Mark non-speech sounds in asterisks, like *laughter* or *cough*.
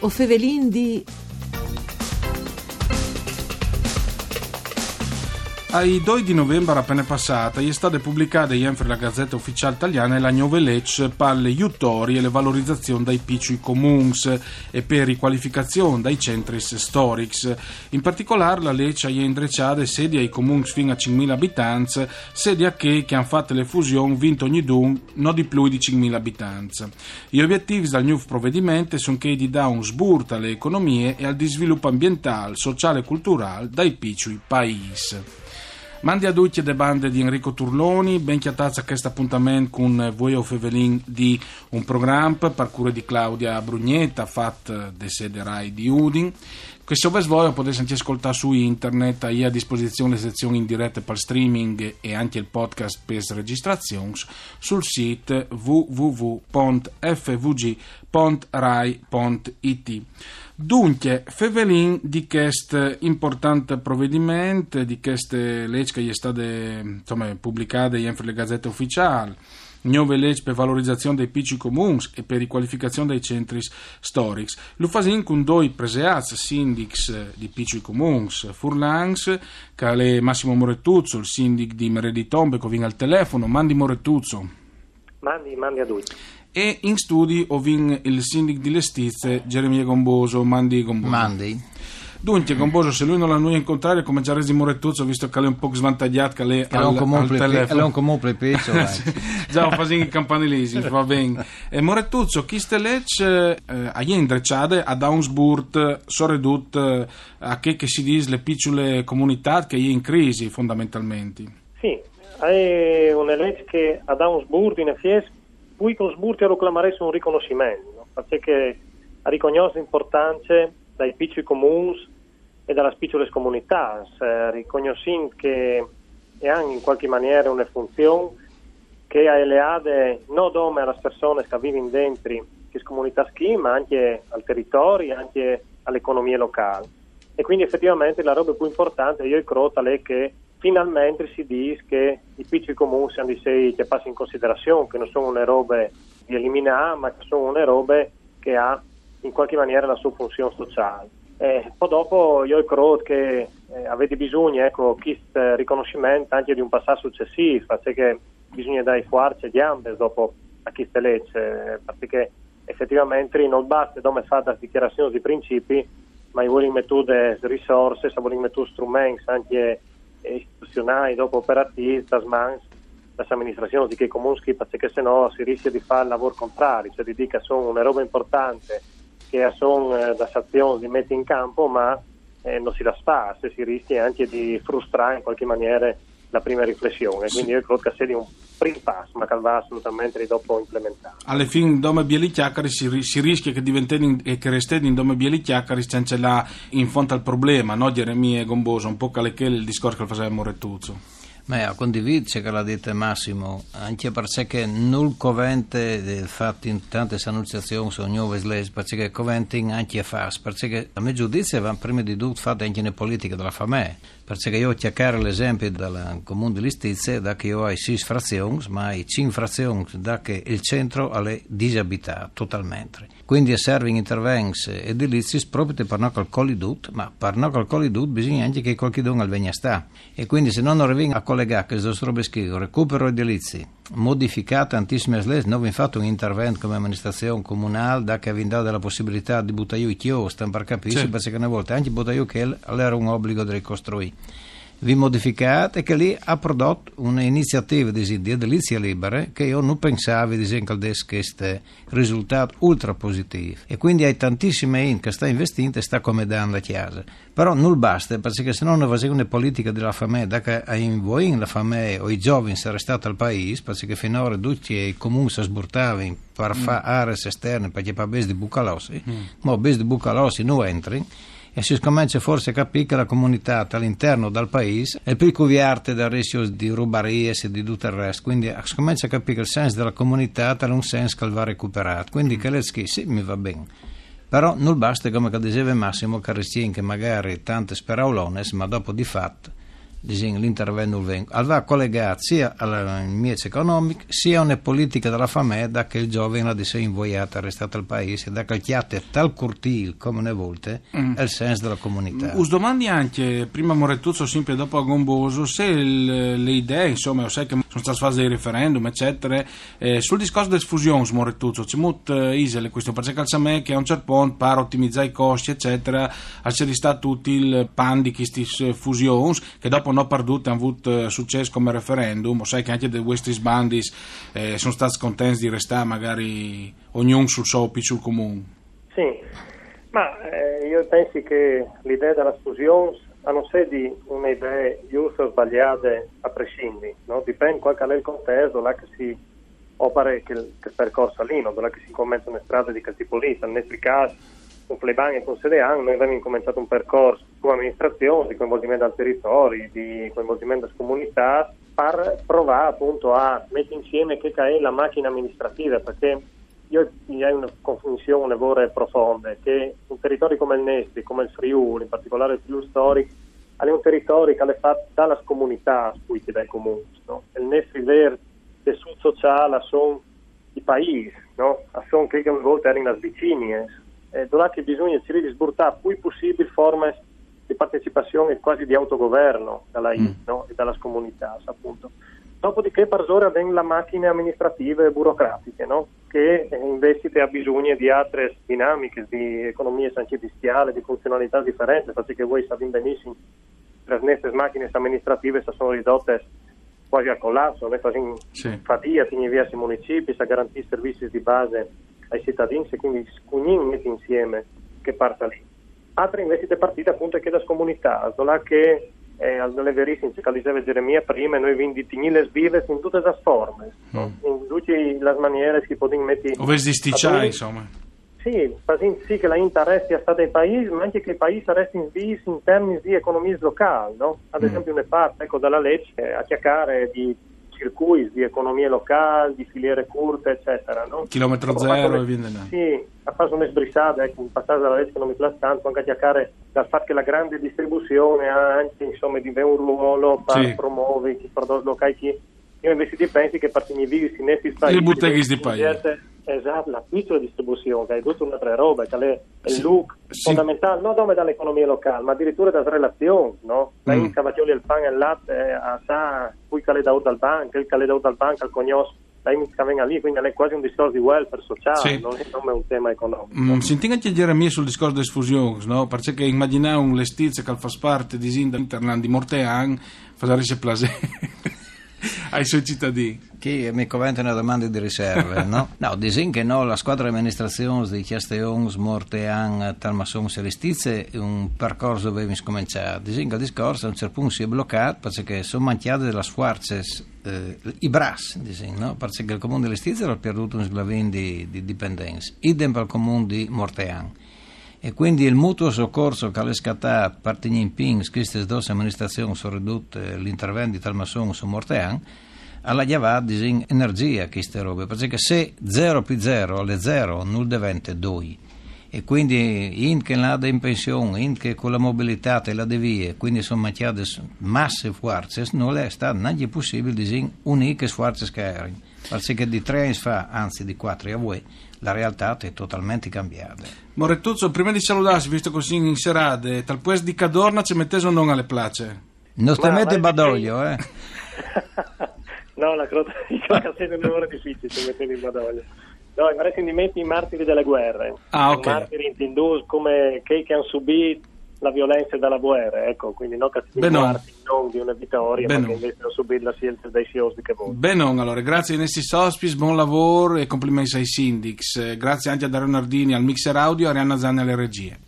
O fevelin di... Ai 2 di novembre appena passata è stata pubblicata in la Gazzetta Ufficiale Italiana la nuova legge per le iutori e le valorizzazioni dai piccoli comuns e per riqualificazione dai centri storici. In particolare la legge ha indrecciato sedi ai comuns fino a 5.000 abitanti, a che, che hanno fatto le fusioni vinto ogni dun non di più di 5.000 abitanti. Gli obiettivi del nuovo provvedimento sono che di dare un sburto alle economie e al sviluppo ambientale, sociale e culturale dai piccoli paesi. Mandi a tutti le bande di Enrico Turloni, ben chiatazza questo appuntamento con voi o Fevelin di un programma per cura di Claudia Brugnetta, fatto de sede Rai di Udin. Questo voi potete anche ascoltare su internet, hai a disposizione le sezioni in diretta per streaming e anche il podcast per registrazioni sul sito www.fvg.rai.it. Dunque, Fevelin di questo importante provvedimento, di queste leggi che è state insomma, pubblicate in le gazzette ufficiali, nuove leggi per valorizzazione dei piccoli comuni e per riqualificazione dei centri storici. Lo fa con due preseaz sindics di piccoli comuni, Furlans, è Massimo Morettuzzo, il sindic di Mereditombe, che viene al telefono, mandi Morettuzzo. Mandi, mandi a lui e in studi ovin il sindic di Lestizze Geremia Gomboso, Mandi Gomboso. Mandi. Dunque, Gomboso, se lui non l'ha noi incontrato, come già resi Morettuzzo, visto che lei è un po' svantaggiato, che lei al, al telefono. È un comunque pezzo, *laughs* Già ho fatto in campanilisi, *laughs* va bene. E Morettuzzo, chi ste legge eh, a Jendreciade, a Downsburg, soredut eh, a che, che si dice le piccole comunità che è in crisi, fondamentalmente? Sì, è una legge che a Downsburg in effetti poi con Sburti reclamaresse un riconoscimento, no? perché riconosce l'importanza dai piccoli comuni e dalle piccole comunità, riconoscendo che hanno in qualche maniera una funzione che ha eleade non solo alle persone che vivono dentro queste comunità ski, ma anche al territorio, anche all'economia locale. E quindi effettivamente la roba più importante, io credo, è che finalmente si dice che i piccoli comuni siano di sé che passano in considerazione, che non sono una roba di eliminare, ma che sono una roba che ha in qualche maniera la sua funzione sociale. Eh, poi dopo io credo che eh, avete bisogno ecco, questo riconoscimento anche di un passaggio successivo, perché bisogna dare forza e gambe dopo a queste legge, perché effettivamente non basta come fa da dichiarazioni di principi, ma vuole mettere risorse, vuole mettere strumenti anche istituzionali, dopo operativi, tasmans, l'amministrazione di che comunque perché se no si rischia di fare il lavoro contrario, cioè di dire che sono una roba importante che sono eh, da azioni di mettere in campo, ma eh, non si la fa, se si rischia anche di frustrare in qualche maniera la prima riflessione. Quindi io credo che sia un primo passo, ma che va assolutamente dopo implementato. Alla fine, in Dome Bieli Chiacchiari si, si, rischia che diventi e che resti in Dome Bieli Chiacchiari c'è là in fonte al problema, no? Geremia e Gomboso, un po' calechele il discorso che faceva Morettuzzo. Ma condivido che l'ha detto Massimo, anche perché non covente fatto in tante annunciazioni su nuove leggi, perché covente anche fare, perché a mio giudizio va prima di tutto fatto anche nelle politiche della famiglia, perché io ho chiacchierato l'esempio del comune di Listizia, da che io ho sei frazioni, ma i cinque frazioni da che il centro è disabitato totalmente. Quindi servono interventi edilizi proprio per non calcolare tutto, ma per non calcolare tutto bisogna anche che qualcuno al venga sta. E quindi se non arriviamo a collegare che questo robe schifo, recupero edilizi, modificate tantissime leggi, noi abbiamo fatto un intervento come amministrazione comunale da che abbiamo dato la possibilità di buttare i chiostri per capire, sì. perché una volta anche buttare che era un obbligo di ricostruire vi modificate che lì ha prodotto un'iniziativa di, di edilizia libera che io non pensavo di questo risultato ultra positivo e quindi hai tantissime in che sta investendo e sta accomodando la chiesa però non basta perché se non faceva una politica della famiglia che in voi la famiglia o i giovani sarebbero stati al paese perché finora tutti i comuni si sburtavano per mm. fare aree esterne perché per bes di Bucalossi mm. ma bes di Bucalossi non entri e si comincia forse a capire che la comunità all'interno del paese è più cuviarte da rischio di rubarie e di tutto il resto, quindi si comincia a capire che il senso della comunità è un senso che va recuperato, quindi che le sì, mi va bene. Però non basta, come diceva Massimo Carristien, che magari tante speraolones, ma dopo di fatto l'intervento vengo. Allora collegato sia alla mia economica sia una politica della famiglia che il giovane di essere invogliato a restare al paese, da calchiate tal cortil come una volte, mm. è il senso della comunità. Us domandi anche, prima Moretuzzo, sempre dopo a Gomboso, se il, le idee, insomma, sai che sono state fasi dei referendum, eccetera, eh, sul discorso delle fusioni, Moretuzzo, c'è molto uh, isole questo, perché calzame che a un certo punto per ottimizzare i costi, eccetera, al c'è stato tutto il pan di queste fusioni, che dopo non perdute hanno avuto eh, successo come referendum, sai che anche dei questi bandis eh, sono stati contenti di restare magari ognuno sul suo piccolo comune. Sì, ma eh, io penso che l'idea della fusione non sia di un'idea giusta o sbagliata a prescindere, no? dipende qual è il contesto, là che si opera che, che lì, no? là che si comincia una strada di quel tipo lì, nel caso con Fleban e con Sedean noi abbiamo cominciato un percorso con amministrazione di coinvolgimento del territorio, di coinvolgimento delle comunità per provare appunto a mettere insieme che è la macchina amministrativa perché io ho una confusione vera profonda che un territorio come il Nesti, come il Friuli, in particolare il Friuli storico, è un territorio che è fatto dalle comunità poi dai comuni. No? Il Nesti vero tessuto sociale sono i paesi, no? sono che a volte erano le vicine eh, dove bisogna di sburtare più possibile forme di partecipazione quasi di autogoverno dalla mm. no? e dalle comunità, appunto. Dopodiché per ora avviene la macchina amministrative e burocratiche, no? che eh, invece ha bisogno di altre dinamiche, di economie sancidistiale, di funzionalità differenti, perché voi sapete benissimo che le nostre macchine amministrative sono ridotte quasi al collasso, noi facciamo sì. fatica a via i municipi a garantire servizi di base ai cittadini e quindi scugnin mette insieme che parta lì. Altre invece di partita appunto è che da comunità, là che eh, alle verissime che diceva Geremia prima, noi vindi le svive in tutte le forme, mm. in tutte le maniere che possiamo mettere... Ove stisticciare insomma. Sì, sì che la interesse sia stata il paese, ma anche che il paese resti in in termini di economie locali, no? Ad mm. esempio una parte, ecco, dalla legge a chiacchiare di circuiti di economie locali, di filiere corte, eccetera. No? Chilometro Ho zero e via Sì, ha fatto una sbrissata, ecco, un passaggio dalla legge che non mi piace tanto, anche a chiacchiere dal fatto che la grande distribuzione ha anche insomma, di un ruolo per sì. promuovere i prodotti locali. Io invece ti pensi che per i miei in questi paesi... Il botteghi di paese Esatto, la piccola distribuzione, che è tutta un'altra roba, che è il look sì. fondamentale, non solo dall'economia locale, ma addirittura dalle relazioni, no? La mm. cavatioli il pane e il latte, eh, a sa, poi che le dato dal banco, il che le dato dal banco al cognos, lì, quindi è quasi un discorso di welfare sociale, sì. non, è, non, è, un tema economico. Mm, senti anche Geremia sul discorso delle fusioni, no? Perché immaginare un lestizio che fa parte di Zinda Interland di Mortean, fa dare plase *laughs* *laughs* ai suoi cittadini. Che mi commenta una domanda di riserva, *laughs* no? No, disin che no, la squadra di amministrazione di Chiasteons, Mortean, Talmasson, Celestizze è un percorso dove mi scominciare. Disin che il discorso a un certo punto si è bloccato perché sono manchiate delle sforze, eh, i bras, disin, no? Perché il comune di Lestizze ha perduto un sglavin di, di dipendenza, idem per il comune di Mortean e quindi il mutuo soccorso che ha scattato partigli in ping queste due amministrazioni sono ridotte l'intervento di Talmasson su Mortean alla chiavata di energia queste robe. Perché se 0 più 0 alle 0 non diventa 2 e quindi in che l'ha in pensione in che con la mobilità e la devie quindi sono macchiate masse forze non è stato neanche possibile di unire sforze che erano perché di tre anni fa anzi di quattro a voi la realtà è totalmente cambiata. Morettuzzo, prima di salutarsi, visto così in serate, tal pues di Cadorna ci mettete o non alle place? Non ti mette Badoglio, eh? *laughs* no, la croce di cassetta è un'ora difficile se mettete in Badoglio. No, di metti i martiri delle guerre. Ah, ok. I martiri intendus come che hanno subito la violenza dalla guerra, ecco, quindi non castigarti non di una vittoria, ben ma che invece non subire la scelta dei SIOS che votano. Bene, allora, grazie ai nostri sospis, buon lavoro e complimenti ai Sindix. Grazie anche a Dario Nardini al mixer audio e a Arianna Zanni alle regie.